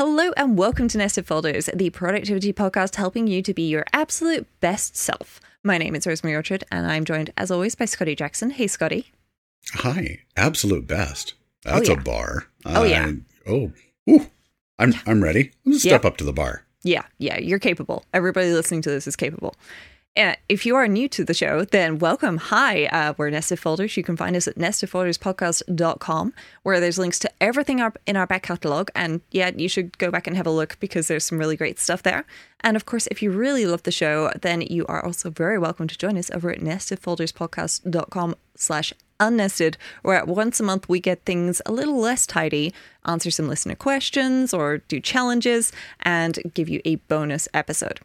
Hello and welcome to Nested Folders, the productivity podcast helping you to be your absolute best self. My name is Rosemary Orchard, and I'm joined, as always, by Scotty Jackson. Hey, Scotty. Hi, absolute best. That's Oh, yeah. a bar. Oh, yeah. Oh, ooh, I'm I'm ready. I'm gonna step Yep. up to the bar. Yeah, yeah, you're capable. Everybody listening to this is capable. And if you are new to the show, then welcome. Hi, uh, we're Nested Folders. You can find us at nestedfolderspodcast.com, where there's links to everything in our back catalogue. And yeah, you should go back and have a look because there's some really great stuff there. And of course, if you really love the show, then you are also very welcome to join us over at nestedfolderspodcast.com slash unnested, where once a month we get things a little less tidy, answer some listener questions or do challenges, and give you a bonus episode.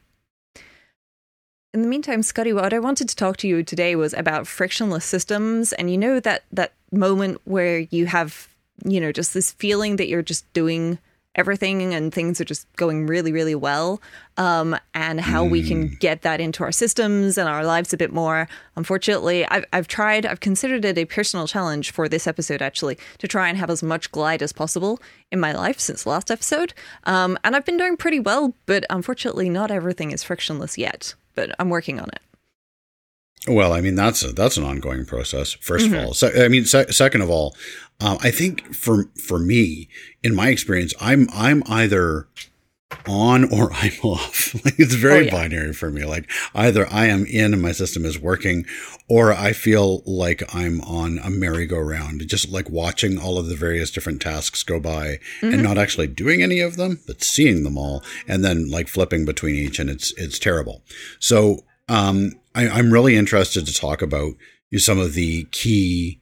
In the meantime, Scotty, what I wanted to talk to you today was about frictionless systems. And you know that that moment where you have, you know, just this feeling that you're just doing everything and things are just going really, really well. Um, and how we can get that into our systems and our lives a bit more. Unfortunately, I've, I've tried, I've considered it a personal challenge for this episode actually, to try and have as much glide as possible in my life since last episode. Um, and I've been doing pretty well, but unfortunately, not everything is frictionless yet. But I'm working on it. Well, I mean that's a, that's an ongoing process. 1st Mm-hmm. of all, Se- I mean se- second of all, um, I think for for me, in my experience, I'm I'm either on or I'm off. Like it's very Oh, yeah. binary for me. Like either I am in and my system is working, or I feel like I'm on a merry-go-round, just like watching all of the various different tasks go by Mm-hmm. and not actually doing any of them, but seeing them all and then like flipping between each, and it's it's terrible. So um, I, I'm really interested to talk about some of the key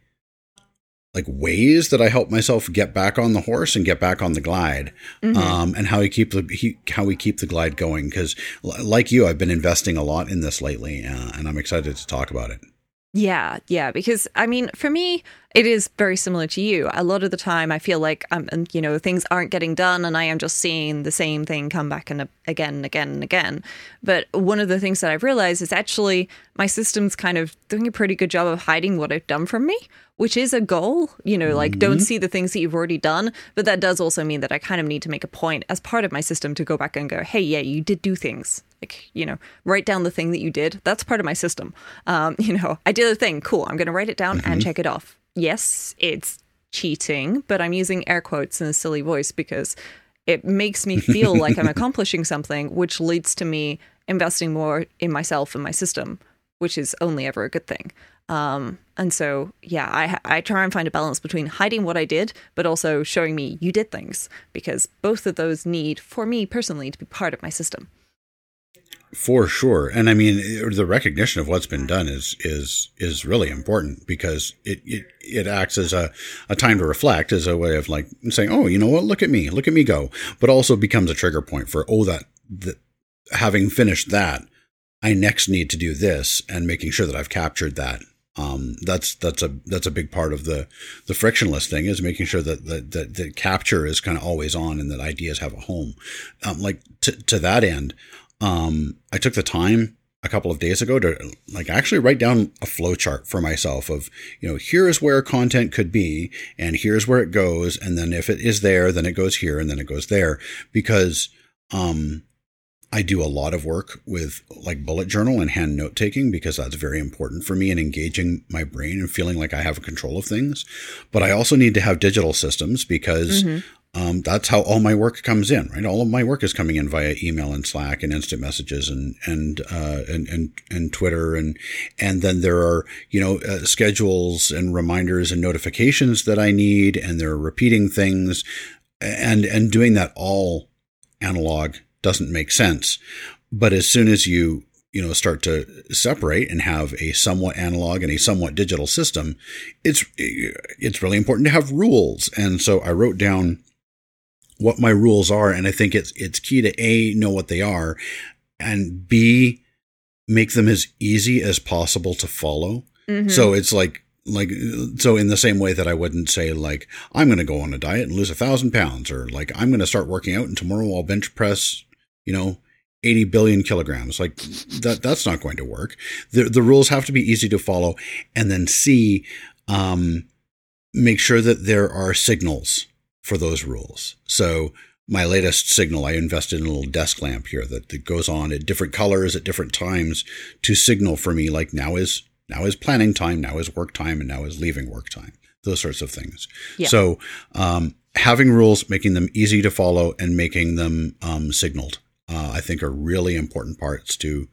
like ways that I help myself get back on the horse and get back on the glide, Mm-hmm. um, and how we keep the he, how we keep the glide going. Because like you, I've been investing a lot in this lately, uh, and I'm excited to talk about it. Yeah, yeah, because I mean, for me, it is very similar to you. A lot of the time, I feel like um, and, you know, things aren't getting done, and I am just seeing the same thing come back and again and again and again. But one of the things that I've realized is actually my system's kind of doing a pretty good job of hiding what I've done from me, which is a goal. You know, like don't see the things that you've already done, but that does also mean that I kind of need to make a point as part of my system to go back and go, hey, yeah, you did do things like you know write down the thing that you did. That's part of my system. Um you know i did a thing. Cool. I'm going to write it down and check it off. Yes it's cheating but i'm using air quotes in a silly voice because it makes me feel like i'm accomplishing something which leads to me investing more in myself and my system which is only ever a good thing. Um and so yeah i i try and find a balance between hiding what i did but also showing me you did things because both of those need for me personally to be part of my system For sure, and I mean the recognition of what's been done is is is really important because it it, it acts as a, a time to reflect, as a way of like saying, oh, you know what, look at me, look at me go, but also becomes a trigger point for oh that that having finished that, I next need to do this, and making sure that I've captured that. Um, that's that's a that's a big part of the the frictionless thing is making sure that that that, that capture is kind of always on and that ideas have a home. Um, like to to that end, um, I took the time a couple of days ago to like actually write down a flow chart for myself of you know here's where content could be and here's where it goes and then if it is there then it goes here and then it goes there because um I do a lot of work with like bullet journal and hand note taking because that's very important for me in engaging my brain and feeling like I have control of things. But I also need to have digital systems because um, that's how all my work comes in, right? All of my work is coming in via email and Slack and instant messages and and uh, and, and and Twitter and and then there are you know uh, schedules and reminders and notifications that I need, and there are repeating things, and and doing that all analog doesn't make sense. But as soon as you you know start to separate and have a somewhat analog and a somewhat digital system, it's it's really important to have rules. And so I wrote down what my rules are, and I think it's it's key to a know what they are, and b make them as easy as possible to follow. Mhm. So it's like like so in the same way that I wouldn't say like I'm going to go on a diet and lose a thousand pounds or like I'm going to start working out and tomorrow I'll bench press you know 80 billion kilograms like that that's not going to work the the rules have to be easy to follow and then c um make sure that there are signals for those rules so my latest signal, I invested in a little desk lamp here that, that goes on at different colors at different times to signal for me like now is now is planning time, now is work time, and now is leaving work time. Those sorts of things. Yeah. So um, having rules, making them easy to follow, and making them um, signaled, uh, I think, are really important parts to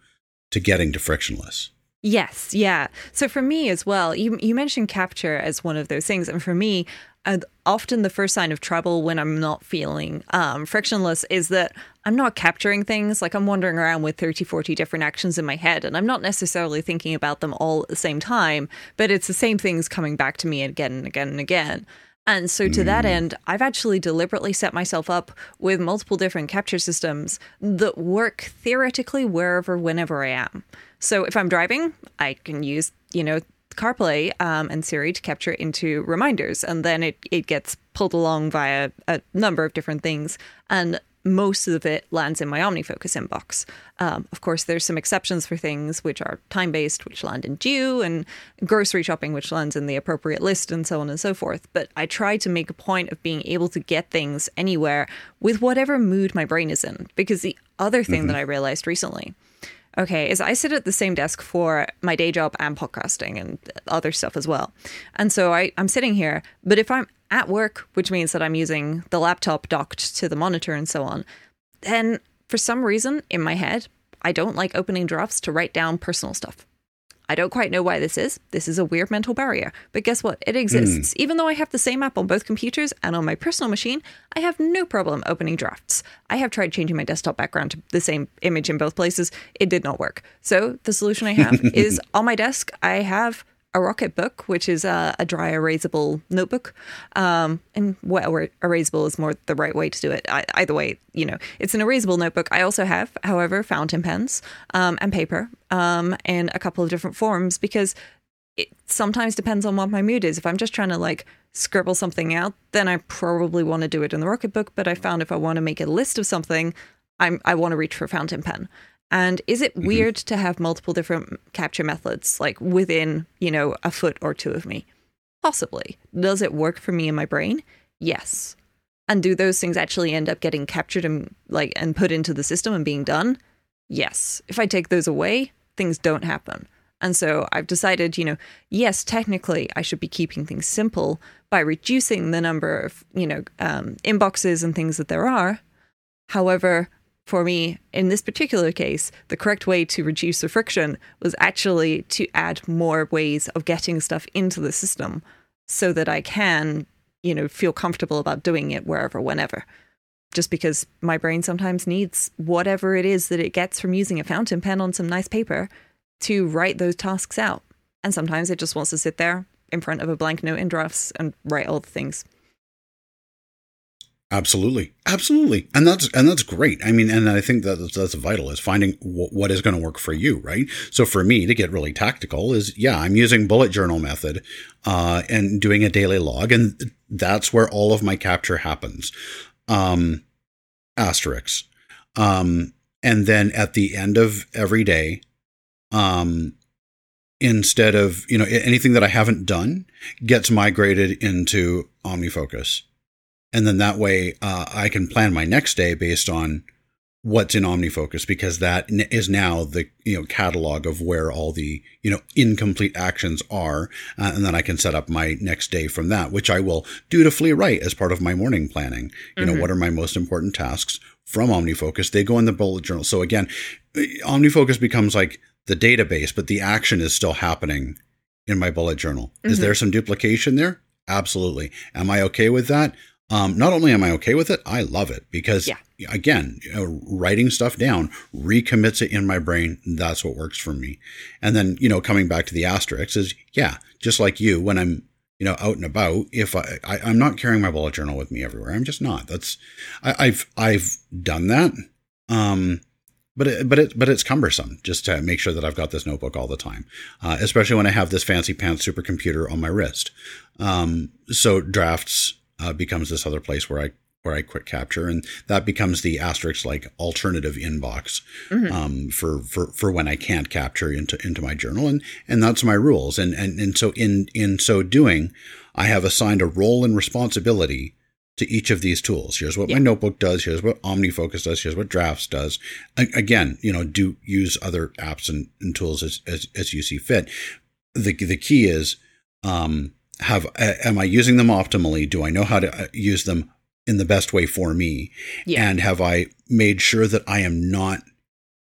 to getting to frictionless. Yes, yeah. So for me as well, you you mentioned capture as one of those things, and for me, uh, often the first sign of trouble when I'm not feeling um, frictionless is that I'm not capturing things. Like I'm wandering around with 30, 40 different actions in my head, and I'm not necessarily thinking about them all at the same time, but it's the same things coming back to me again and again and again. And so, to that mm. end, I've actually deliberately set myself up with multiple different capture systems that work theoretically wherever, whenever I am. So, if I'm driving, I can use, you know, CarPlay um, and Siri to capture it into reminders, and then it, it gets pulled along via a number of different things. And most of it lands in my OmniFocus inbox. Um, of course, there's some exceptions for things which are time based, which land in due, and grocery shopping, which lands in the appropriate list, and so on and so forth. But I try to make a point of being able to get things anywhere with whatever mood my brain is in. Because the other thing mm-hmm. that I realized recently okay, is I sit at the same desk for my day job and podcasting and other stuff as well. And so I, I'm sitting here, but if I'm at work, which means that I'm using the laptop docked to the monitor and so on, then for some reason in my head, I don't like opening drafts to write down personal stuff. I don't quite know why this is. This is a weird mental barrier. But guess what? It exists. Mm. Even though I have the same app on both computers and on my personal machine, I have no problem opening drafts. I have tried changing my desktop background to the same image in both places. It did not work. So the solution I have is on my desk, I have a Rocketbook, which is a, a dry erasable notebook. Um, and wet erasable is more the right way to do it. I, either way, you know, it's an erasable notebook. I also have, however, fountain pens um, and paper um, in a couple of different forms because it sometimes depends on what my mood is. If I'm just trying to like scribble something out, then I probably want to do it in the Rocketbook. But I found if I want to make a list of something, I'm, I want to reach for fountain pen. And is it mm-hmm. weird to have multiple different capture methods, like within, you know, a foot or two of me? Possibly. Does it work for me in my brain? Yes. And do those things actually end up getting captured and like and put into the system and being done? Yes. If I take those away, things don't happen. And so I've decided, you know, yes, technically I should be keeping things simple by reducing the number of, you know, um, inboxes and things that there are. However, for me, in this particular case, the correct way to reduce the friction was actually to add more ways of getting stuff into the system so that I can, you know, feel comfortable about doing it wherever, whenever. Just because my brain sometimes needs whatever it is that it gets from using a fountain pen on some nice paper to write those tasks out. And sometimes it just wants to sit there in front of a blank note in drafts and write all the things. Absolutely, absolutely, and that's and that's great. I mean, and I think that that's, that's vital is finding w- what is going to work for you, right? So for me to get really tactical is yeah, I'm using bullet journal method uh, and doing a daily log, and that's where all of my capture happens. Um, asterisks, um, and then at the end of every day, um, instead of you know anything that I haven't done gets migrated into OmniFocus and then that way uh, I can plan my next day based on what's in OmniFocus because that is now the you know catalog of where all the you know incomplete actions are, uh, and then I can set up my next day from that, which I will dutifully write as part of my morning planning. You mm-hmm. know, what are my most important tasks from OmniFocus? They go in the bullet journal. So again, OmniFocus becomes like the database, but the action is still happening in my bullet journal. Mm-hmm. Is there some duplication there? Absolutely. Am I okay with that? Um, not only am I okay with it, I love it because, yeah. again, you know, writing stuff down recommits it in my brain. That's what works for me. And then, you know, coming back to the asterisks is, yeah, just like you, when I'm, you know, out and about, if I, I am not carrying my bullet journal with me everywhere, I'm just not. That's, I, have I've done that. Um, but it, but it, but it's cumbersome just to make sure that I've got this notebook all the time, uh, especially when I have this fancy pants supercomputer on my wrist. Um, so drafts, uh, becomes this other place where I where I quick capture, and that becomes the asterisk like alternative inbox mm-hmm. um, for for for when I can't capture into into my journal, and and that's my rules, and and and so in in so doing, I have assigned a role and responsibility to each of these tools. Here's what Yeah. my notebook does. Here's what OmniFocus does. Here's what Drafts does. Again, you know, do use other apps and, and tools as, as, as you see fit. The, the key is, um, have, am I using them optimally? Do I know how to uh, use them in the best way for me? Yeah. And have I made sure that I am not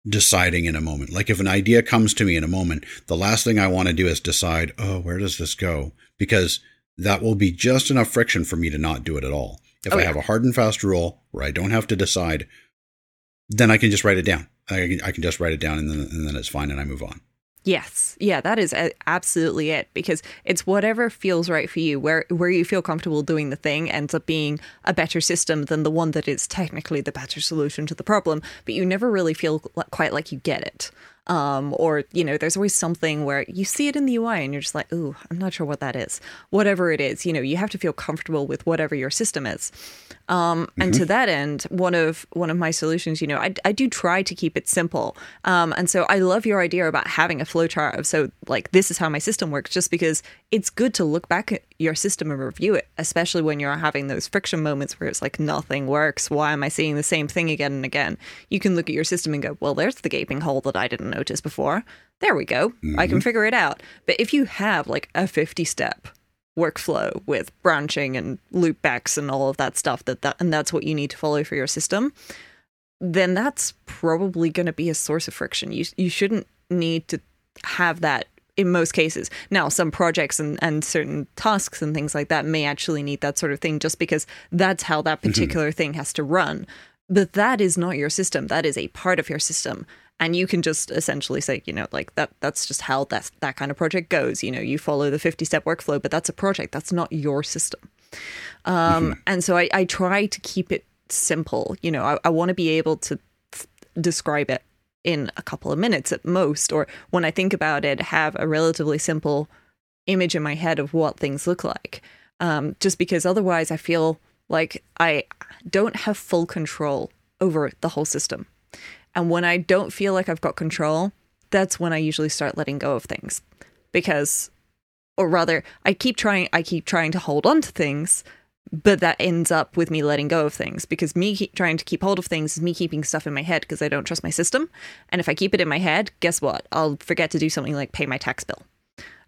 deciding in a moment? Like if an idea comes to me in a moment, the last thing I want to do is decide, oh, where does this go? Because that will be just enough friction for me to not do it at all. If Oh, I yeah. have a hard and fast rule where I don't have to decide, then I can just write it down. I can, I can just write it down and then, and then it's fine and I move on. Yes. Yeah, that is absolutely it because it's whatever feels right for you where where you feel comfortable doing the thing ends up being a better system than the one that is technically the better solution to the problem, but you never really feel quite like you get it. Um, or you know, there's always something where you see it in the UI and you're just like, "Ooh, I'm not sure what that is." Whatever it is, you know, you have to feel comfortable with whatever your system is. Um, and to that end, one of one of my solutions, you know, I, I do try to keep it simple. Um, and so I love your idea about having a flowchart of so like this is how my system works, just because it's good to look back at your system and review it, especially when you're having those friction moments where it's like nothing works. Why am I seeing the same thing again and again? You can look at your system and go, well, there's the gaping hole that I didn't notice before. There we go. I can mm-hmm. figure it out. But if you have like a 50 step workflow with branching and loopbacks and all of that stuff that, that and that's what you need to follow for your system then that's probably going to be a source of friction you you shouldn't need to have that in most cases. Now some projects and, and certain tasks and things like that may actually need that sort of thing just because that's how that particular thing has to run. But that is not your system. That is a part of your system. And you can just essentially say you know like that that's just how that that kind of project goes. You know you follow the 50 step workflow but that's a project. That's not your system. Um and so I, I try to keep it simple. You know i, I want to be able to describe it in a couple of minutes at most or when i think about it have a relatively simple image in my head of what things look like um, just because otherwise i feel like i don't have full control over the whole system and when I don't feel like I've got control, that's when I usually start letting go of things. Because or rather, I keep trying I keep trying to hold on to things, but that ends up with me letting go of things because me keep trying to keep hold of things is me keeping stuff in my head because I don't trust my system. And if I keep it in my head, guess what? I'll forget to do something like pay my tax bill.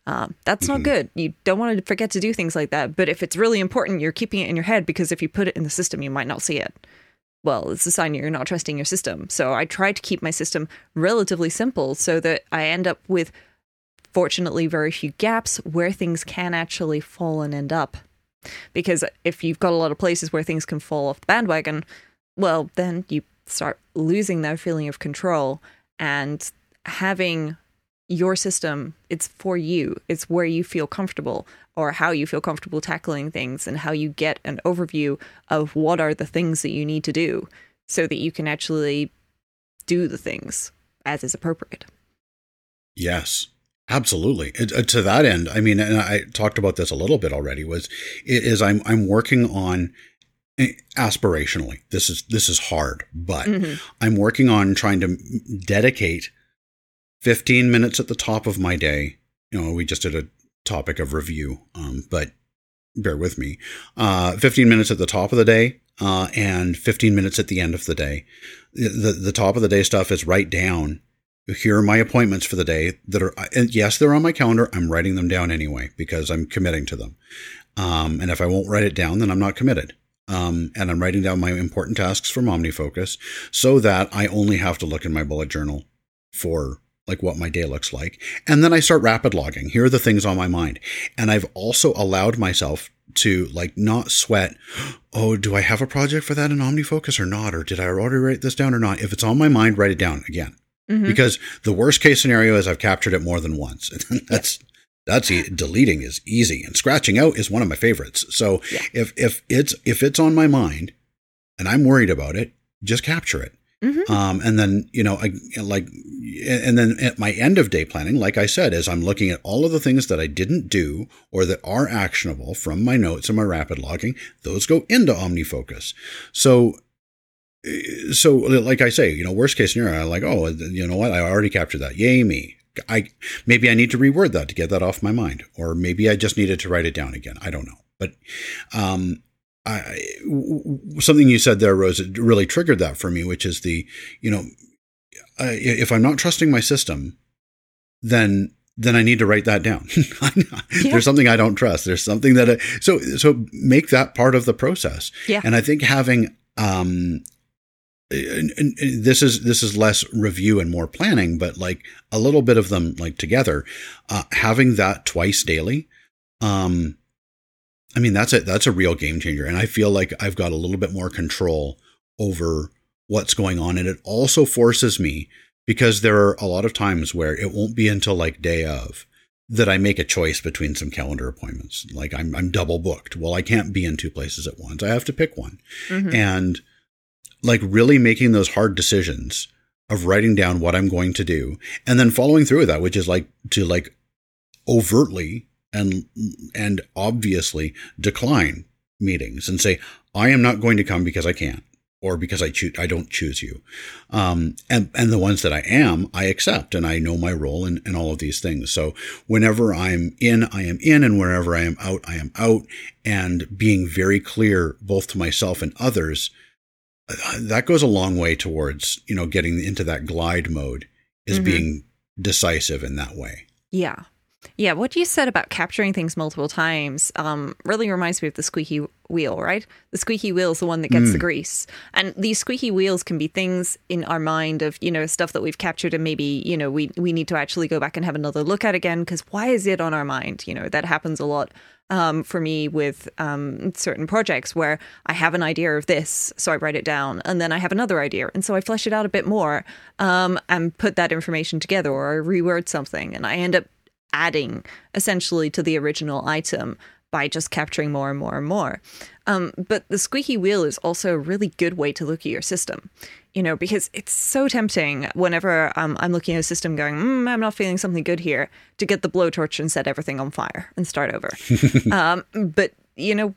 Um, that's not good. You don't want to forget to do things like that. But if it's really important, you're keeping it in your head because if you put it in the system, you might not see it well, it's a sign you're not trusting your system. So I try to keep my system relatively simple so that I end up with, fortunately, very few gaps where things can actually fall and end up. Because if you've got a lot of places where things can fall off the bandwagon, well, then you start losing that feeling of control. And having your system it's for you. It's where you feel comfortable or how you feel comfortable tackling things and how you get an overview of what are the things that you need to do so that you can actually do the things as is appropriate. Yes, absolutely. It, uh, to that end, I mean, and I talked about this a little bit already. Was is I'm I'm working on eh, aspirationally. This is this is hard, but Mhm. I'm working on trying to dedicate 15 minutes at the top of my day. You know, we just did a topic of review, um, but bear with me. Uh, 15 minutes at the top of the day uh, and 15 minutes at the end of the day. The, the, top of the day stuff is write down. Here are my appointments for the day that are, yes, they're on my calendar. I'm writing them down anyway because I'm committing to them. Um, and if I won't write it down, then I'm not committed. Um, and I'm writing down my important tasks from OmniFocus so that I only have to look in my bullet journal for like what my day looks like. And then I start rapid logging. Here are the things on my mind. And I've also allowed myself to like not sweat, oh, do I have a project for that in OmniFocus or not? Or did I already write this down or not? If it's on my mind, write it down again. Mhm. Because the worst case scenario is I've captured it more than once. that's that's e- deleting is easy and scratching out is one of my favorites. So Yeah. if if it's if it's on my mind and I'm worried about it, just capture it. Mhm. Um, and then, you know, I like, and then at my end of day planning, like I said, is I'm looking at all of the things that I didn't do or that are actionable from my notes and my rapid logging. Those go into OmniFocus. So, so like I say, you know, worst case scenario, I'm like, oh, you know what? I already captured that. Yay me. I, maybe I need to reword that to get that off my mind, or maybe I just needed to write it down again. I don't know. But, um, I, something you said there, Rose, it really triggered that for me, which is the, you know, uh, if I'm not trusting my system, then then I need to write that down. yeah. There's something I don't trust. There's something that I, so so make that part of the process. Yeah. And I think having um and, and this is this is less review and more planning, but like a little bit of them like together, uh, having that twice daily. Um, I mean that's a that's a real game changer, and I feel like I've got a little bit more control over what's going on, and it also forces me because there are a lot of times where it won't be until like day of that I make a choice between some calendar appointments. Like I'm I'm double booked. Well, I can't be in two places at once. I have to pick one, mm-hmm. and like really making those hard decisions of writing down what I'm going to do and then following through with that, which is like to like overtly and and obviously decline meetings and say I am not going to come because I can't or because I choose I don't choose you. Um, and and the ones that I am, I accept and I know my role and and all of these things. So whenever I'm in, I am in, and whenever I am out, I am out. And being very clear both to myself and others that goes a long way towards you know getting into that glide mode is mm-hmm. being decisive in that way yeah yeah what you said about capturing things multiple times um, really reminds me of the squeaky wheel right? The squeaky wheel is the one that gets mm. the grease. And these squeaky wheels can be things in our mind of you know stuff that we've captured and maybe you know we we need to actually go back and have another look at again because why is it on our mind? You know that happens a lot um, for me with um, certain projects where I have an idea of this, so I write it down, and then I have another idea, and so I flesh it out a bit more um, and put that information together, or I reword something, and I end up adding essentially to the original item by just capturing more and more and more. Um, but the squeaky wheel is also a really good way to look at your system, you know, because it's so tempting whenever um, I'm looking at a system going, mm, I'm not feeling something good here, to get the blowtorch and set everything on fire and start over. um, but, you know,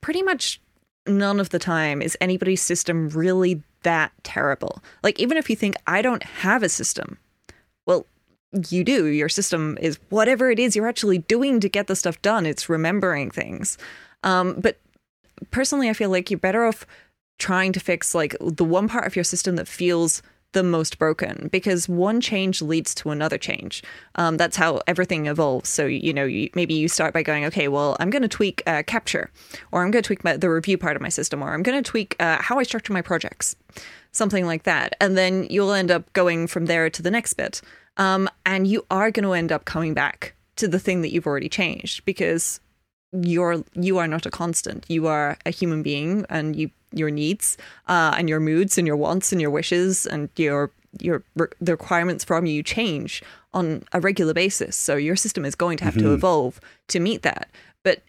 pretty much none of the time is anybody's system really that terrible. Like, even if you think, I don't have a system, well, you do. Your system is whatever it is you're actually doing to get the stuff done. It's remembering things. Um, but personally, I feel like you're better off trying to fix like the one part of your system that feels the most broken because one change leads to another change. Um, that's how everything evolves. So, you know, you, maybe you start by going, okay, well, I'm going to tweak uh, capture, or I'm going to tweak my, the review part of my system, or I'm going to tweak uh, how I structure my projects, something like that. And then you'll end up going from there to the next bit. Um, and you are going to end up coming back to the thing that you've already changed because you're you are not a constant. You are a human being, and you your needs uh, and your moods and your wants and your wishes and your your the requirements from you change on a regular basis. So your system is going to have mm-hmm. to evolve to meet that. But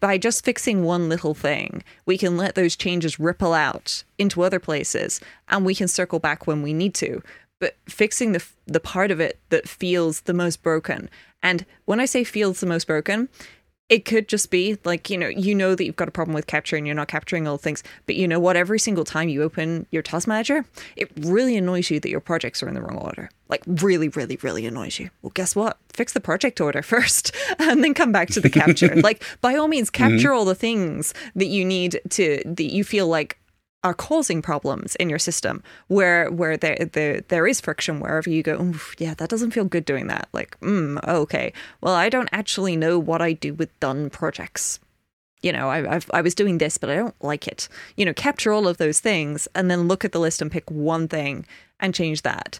by just fixing one little thing, we can let those changes ripple out into other places, and we can circle back when we need to but fixing the the part of it that feels the most broken. And when I say feels the most broken, it could just be like you know you know that you've got a problem with capture and you're not capturing all things but you know what? Every single time you open your task manager it really annoys you that your projects are in the wrong order. Like really really really annoys you. Well guess what? Fix the project order first and then come back to the capture. Like by all means capture mm-hmm. all the things that you need to that you feel like are causing problems in your system where where there there, there is friction wherever you go yeah that doesn't feel good doing that. Like mm, okay. Well i don't actually know what i do with done projects. You know I, I've, i was doing this but i don't like it. You know capture all of those things and then look at the list and pick one thing and change that.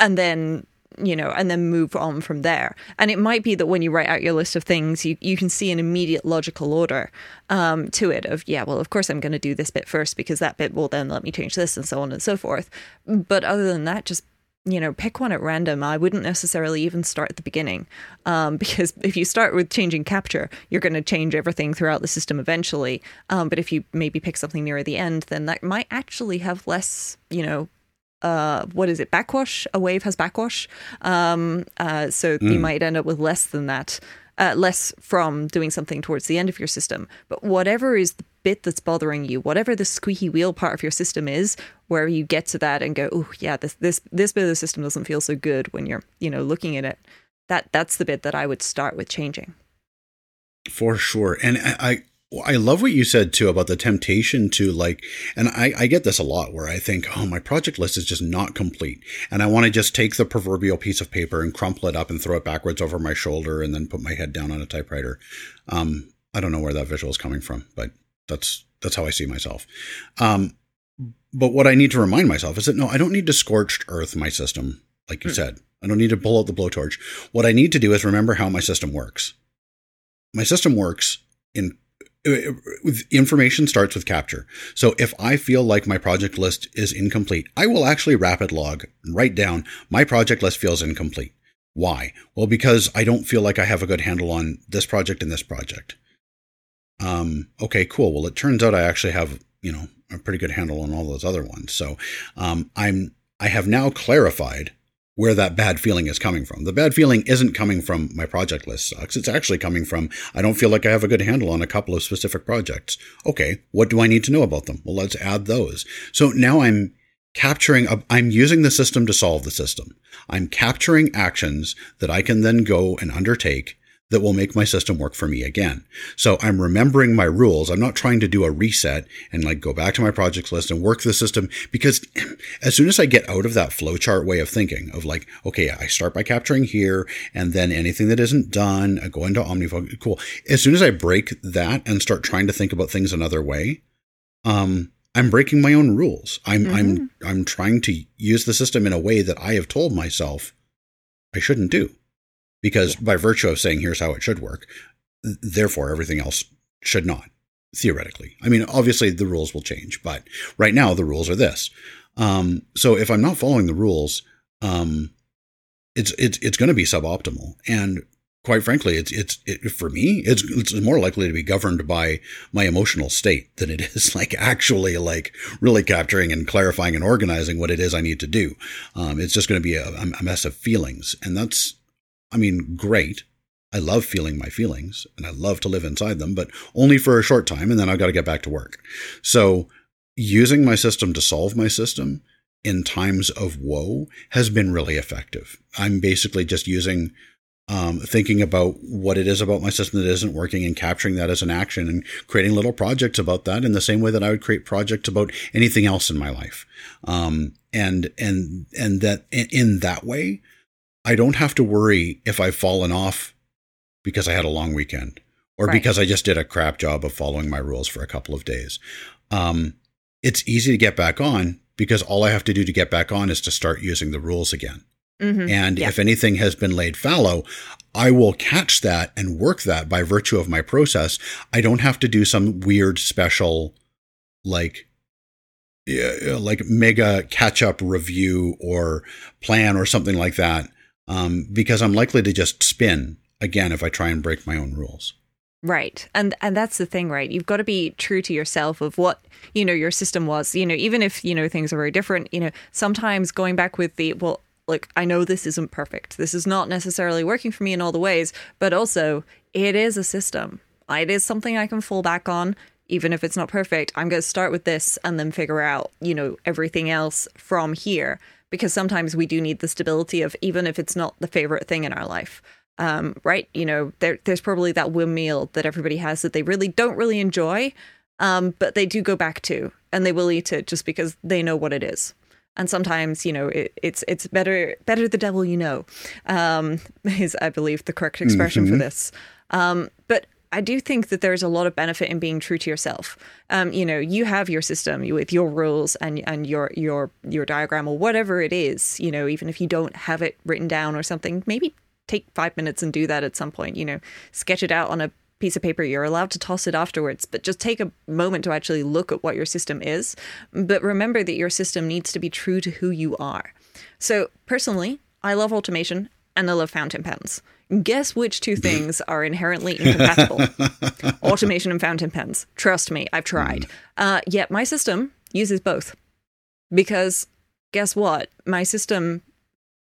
And then you know, and then move on from there. And it might be that when you write out your list of things, you, you can see an immediate logical order um, to it of, yeah, well, of course I'm going to do this bit first because that bit will then let me change this and so on and so forth. But other than that, just you know, pick one at random. I wouldn't necessarily even start at the beginning, um, because if you start with changing capture, you're going to change everything throughout the system eventually. Um, but if you maybe pick something near the end, then that might actually have less, you know, uh, what is it? Backwash. A wave has backwash. Um, uh, so mm. you might end up with less than that, uh, less from doing something towards the end of your system. But whatever is the bit that's bothering you, whatever the squeaky wheel part of your system is, where you get to that and go, oh yeah, this this this bit of the system doesn't feel so good when you're you know looking at it. That that's the bit that I would start with changing. For sure, and I I love what you said too about the temptation to like, and I, I get this a lot where I think, oh, my project list is just not complete. And I want to just take the proverbial piece of paper and crumple it up and throw it backwards over my shoulder and then put my head down on a typewriter. Um, I don't know where that visual is coming from, but that's, that's how I see myself. Um, but what I need to remind myself is that no, I don't need to scorched earth my system, like you mm. said. I don't need to pull out the blowtorch. What I need to do is remember how my system works. My system works in information starts with capture. So if I feel like my project list is incomplete, I will actually rapid log write down my project list feels incomplete. Why? Well, because I don't feel like I have a good handle on this project and this project. Um, okay, cool. Well, it turns out I actually have, you know, a pretty good handle on all those other ones. So, um, I'm, I have now clarified where that bad feeling is coming from. The bad feeling isn't coming from my project list sucks. It's actually coming from I don't feel like I have a good handle on a couple of specific projects. Okay, what do I need to know about them? Well, let's add those. So now I'm capturing, I'm using the system to solve the system. I'm capturing actions that I can then go and undertake that will make my system work for me again. So I'm remembering my rules. I'm not trying to do a reset and like go back to my projects list and work the system because as soon as I get out of that flowchart way of thinking of like, okay, I start by capturing here and then anything that isn't done, I go into OmniFocus. Cool. As soon as I break that and start trying to think about things another way, um, I'm breaking my own rules. I'm, mm-hmm. I'm, I'm trying to use the system in a way that I have told myself I shouldn't do because by virtue of saying here's how it should work, therefore everything else should not theoretically. I mean, obviously the rules will change, but right now the rules are this. Um, so if I'm not following the rules, um, it's it's it's going to be suboptimal, and quite frankly, it's it's it, for me, it's it's more likely to be governed by my emotional state than it is like actually like really capturing and clarifying and organizing what it is I need to do. Um, it's just going to be a, a mess of feelings, and that's I mean, great. I love feeling my feelings and I love to live inside them, but only for a short time. And then I've got to get back to work. So using my system to solve my system in times of woe has been really effective. I'm basically just using, um, thinking about what it is about my system that isn't working and capturing that as an action and creating little projects about that in the same way that I would create projects about anything else in my life. Um, and, and, and that in that way, I don't have to worry if I've fallen off because I had a long weekend or right. because I just did a crap job of following my rules for a couple of days. Um, it's easy to get back on because all I have to do to get back on is to start using the rules again. Mm-hmm. And yeah. if anything has been laid fallow, I will catch that and work that by virtue of my process. I don't have to do some weird special, like, like mega catch up review or plan or something like that um, because I'm likely to just spin again if I try and break my own rules. Right. And and that's the thing, right? You've got to be true to yourself of what, you know, your system was. You know, even if, you know, things are very different, you know, sometimes going back with the well, like I know this isn't perfect. This is not necessarily working for me in all the ways, but also it is a system. It is something I can fall back on even if it's not perfect. I'm going to start with this and then figure out, you know, everything else from here because sometimes we do need the stability of even if it's not the favorite thing in our life. Um, right? You know, there, there's probably that one meal that everybody has that they really don't really enjoy, um, but they do go back to, and they will eat it just because they know what it is. And sometimes, you know, it, it's it's better better the devil you know, um, is I believe the correct expression mm-hmm. for this. Um, but I do think that there's a lot of benefit in being true to yourself. Um, you know, you have your system with your rules and and your your your diagram or whatever it is. You know, even if you don't have it written down or something, maybe take five minutes and do that at some point. You know, sketch it out on a piece of paper. You're allowed to toss it afterwards, but just take a moment to actually look at what your system is. But remember that your system needs to be true to who you are. So personally, I love automation and I love fountain pens. Guess which two things are inherently incompatible? Automation and fountain pens. Trust me, I've tried. Mm. Uh, yet my system uses both. Because guess what? My system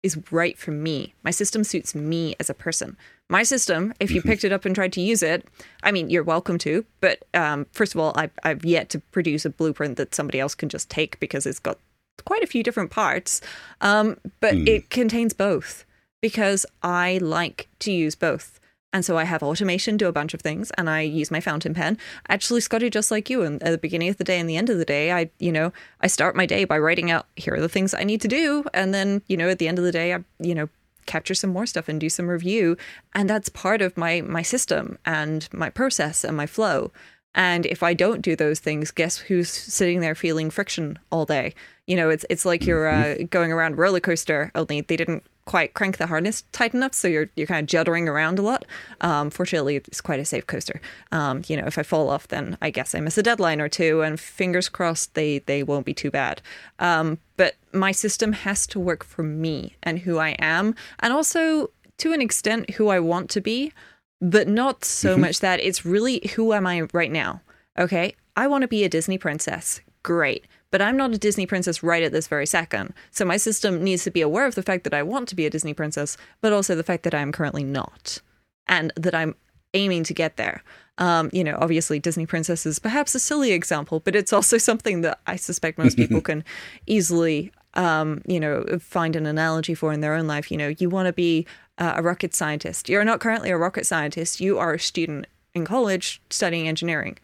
is right for me. My system suits me as a person. My system, if you mm-hmm. picked it up and tried to use it, I mean, you're welcome to. But um, first of all, I've, I've yet to produce a blueprint that somebody else can just take because it's got quite a few different parts. Um, but mm. it contains both because I like to use both. And so I have automation do a bunch of things and I use my fountain pen. Actually, Scotty, just like you, and at the beginning of the day and the end of the day, I, you know, I start my day by writing out here are the things I need to do. And then, you know, at the end of the day, I, you know, capture some more stuff and do some review. And that's part of my my system and my process and my flow. And if I don't do those things, guess who's sitting there feeling friction all day? You know, it's it's like you're uh, going around roller coaster. Only they didn't quite crank the harness tight enough, so you're you're kind of juddering around a lot. Um, fortunately, it's quite a safe coaster. Um, you know, if I fall off, then I guess I miss a deadline or two, and fingers crossed they they won't be too bad. Um, but my system has to work for me and who I am, and also to an extent who I want to be, but not so mm-hmm. much that it's really who am I right now. Okay, I want to be a Disney princess. Great but I'm not a Disney princess right at this very second. So my system needs to be aware of the fact that I want to be a Disney princess, but also the fact that I am currently not, and that I'm aiming to get there. Um, you know, obviously, Disney princess is perhaps a silly example, but it's also something that I suspect most people can easily, um, you know, find an analogy for in their own life. You know, you want to be uh, a rocket scientist. You're not currently a rocket scientist. You are a student in college studying engineering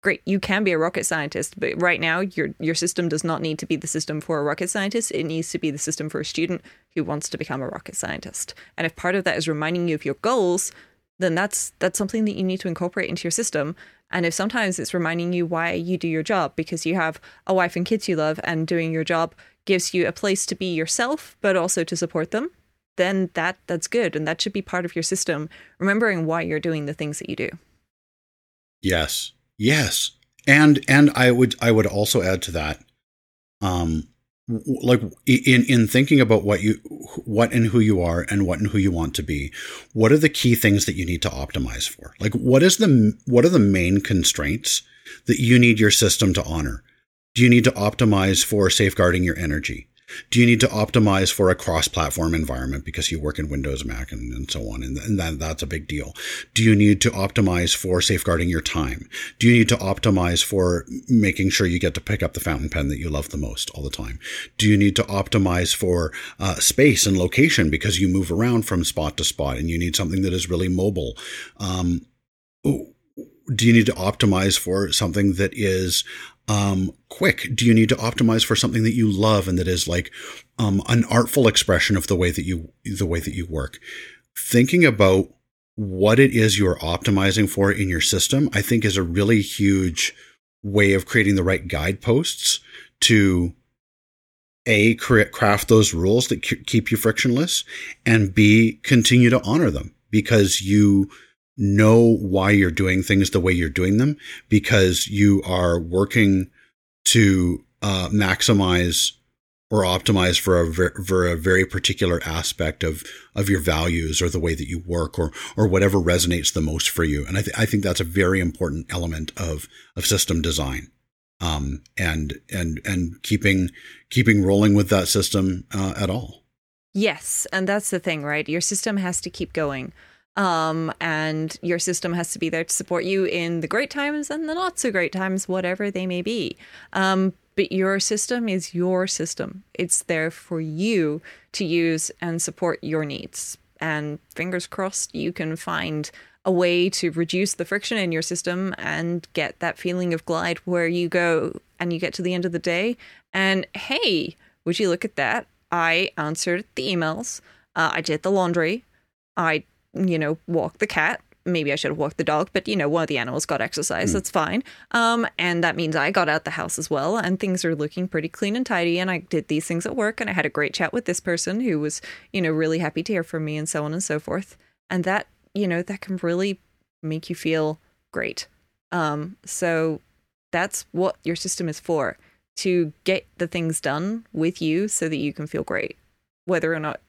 great you can be a rocket scientist but right now your your system does not need to be the system for a rocket scientist. It needs to be the system for a student who wants to become a rocket scientist. And if part of that is reminding you of your goals then that's that's something that you need to incorporate into your system. And if sometimes it's reminding you why you do your job because you have a wife and kids you love and doing your job gives you a place to be yourself but also to support them then that that's good. And that should be part of your system remembering why you're doing the things that you do. Yes Yes. And and I would I would also add to that um like in in thinking about what you what and who you are and what and who you want to be what are the key things that you need to optimize for? Like what is the what are the main constraints that you need your system to honor? Do you need to optimize for safeguarding your energy do you need to optimize for a cross-platform environment because you work in Windows, Mac, and, and so on? And, and that, that's a big deal. Do you need to optimize for safeguarding your time? Do you need to optimize for making sure you get to pick up the fountain pen that you love the most all the time? Do you need to optimize for uh, space and location because you move around from spot to spot and you need something that is really mobile? Um, do you need to optimize for something that is um, quick? Do you need to optimize for something that you love and that is like um, an artful expression of the way that you the way that you work? Thinking about what it is you're optimizing for in your system, I think, is a really huge way of creating the right guideposts to a create, craft those rules that keep you frictionless, and b continue to honor them because you know why you're doing things the way you're doing them because you are working to uh, maximize or optimize for a, ver- for a very particular aspect of of your values or the way that you work or or whatever resonates the most for you. And I, th- I think that's a very important element of of system design. Um, and and and keeping keeping rolling with that system uh, at all. Yes, and that's the thing, right? Your system has to keep going. Um, and your system has to be there to support you in the great times and the not so great times, whatever they may be. Um, but your system is your system. It's there for you to use and support your needs. And fingers crossed, you can find a way to reduce the friction in your system and get that feeling of glide where you go and you get to the end of the day. And hey, would you look at that? I answered the emails. Uh, I did the laundry. I you know, walk the cat. Maybe I should have walked the dog, but you know, one of the animals got exercise. Mm. That's fine. Um, and that means I got out the house as well, and things are looking pretty clean and tidy. And I did these things at work, and I had a great chat with this person who was, you know, really happy to hear from me, and so on and so forth. And that, you know, that can really make you feel great. Um, so that's what your system is for to get the things done with you so that you can feel great, whether or not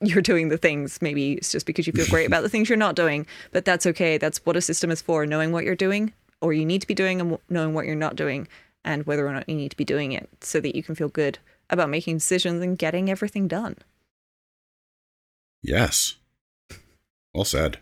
you're doing the things. Maybe it's just because you feel great about the things you're not doing, but that's okay. That's what a system is for knowing what you're doing or you need to be doing and knowing what you're not doing and whether or not you need to be doing it so that you can feel good about making decisions and getting everything done. Yes. Well said.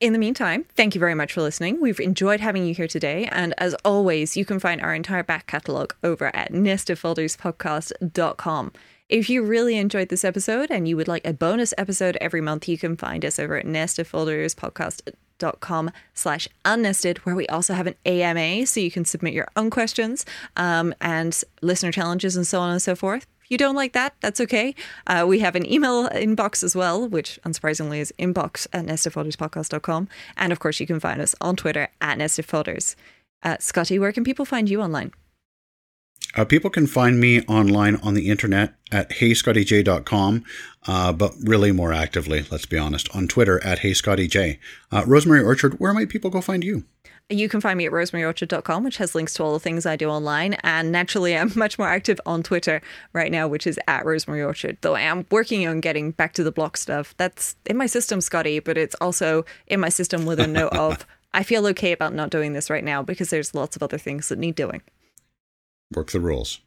In the meantime, thank you very much for listening. We've enjoyed having you here today. And as always, you can find our entire back catalogue over at nestedfolderspodcast.com. If you really enjoyed this episode and you would like a bonus episode every month, you can find us over at nestedfolderspodcast.com slash unnested, where we also have an AMA, so you can submit your own questions um, and listener challenges and so on and so forth If you don't like that, that's okay. Uh, we have an email inbox as well, which unsurprisingly is inbox at nestedfolderspodcast.com. And of course, you can find us on Twitter at nestedfolders. Uh, Scotty, where can people find you online? Uh, people can find me online on the internet at heyscottyj.com, uh, but really more actively, let's be honest, on Twitter at heyscottyj. Uh, Rosemary Orchard, where might people go find you? You can find me at rosemaryorchard.com, which has links to all the things I do online. And naturally, I'm much more active on Twitter right now, which is at Rosemary Orchard, though I am working on getting back to the block stuff. That's in my system, Scotty, but it's also in my system with a note of I feel okay about not doing this right now because there's lots of other things that need doing. Work the rules.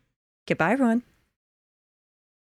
Goodbye, everyone.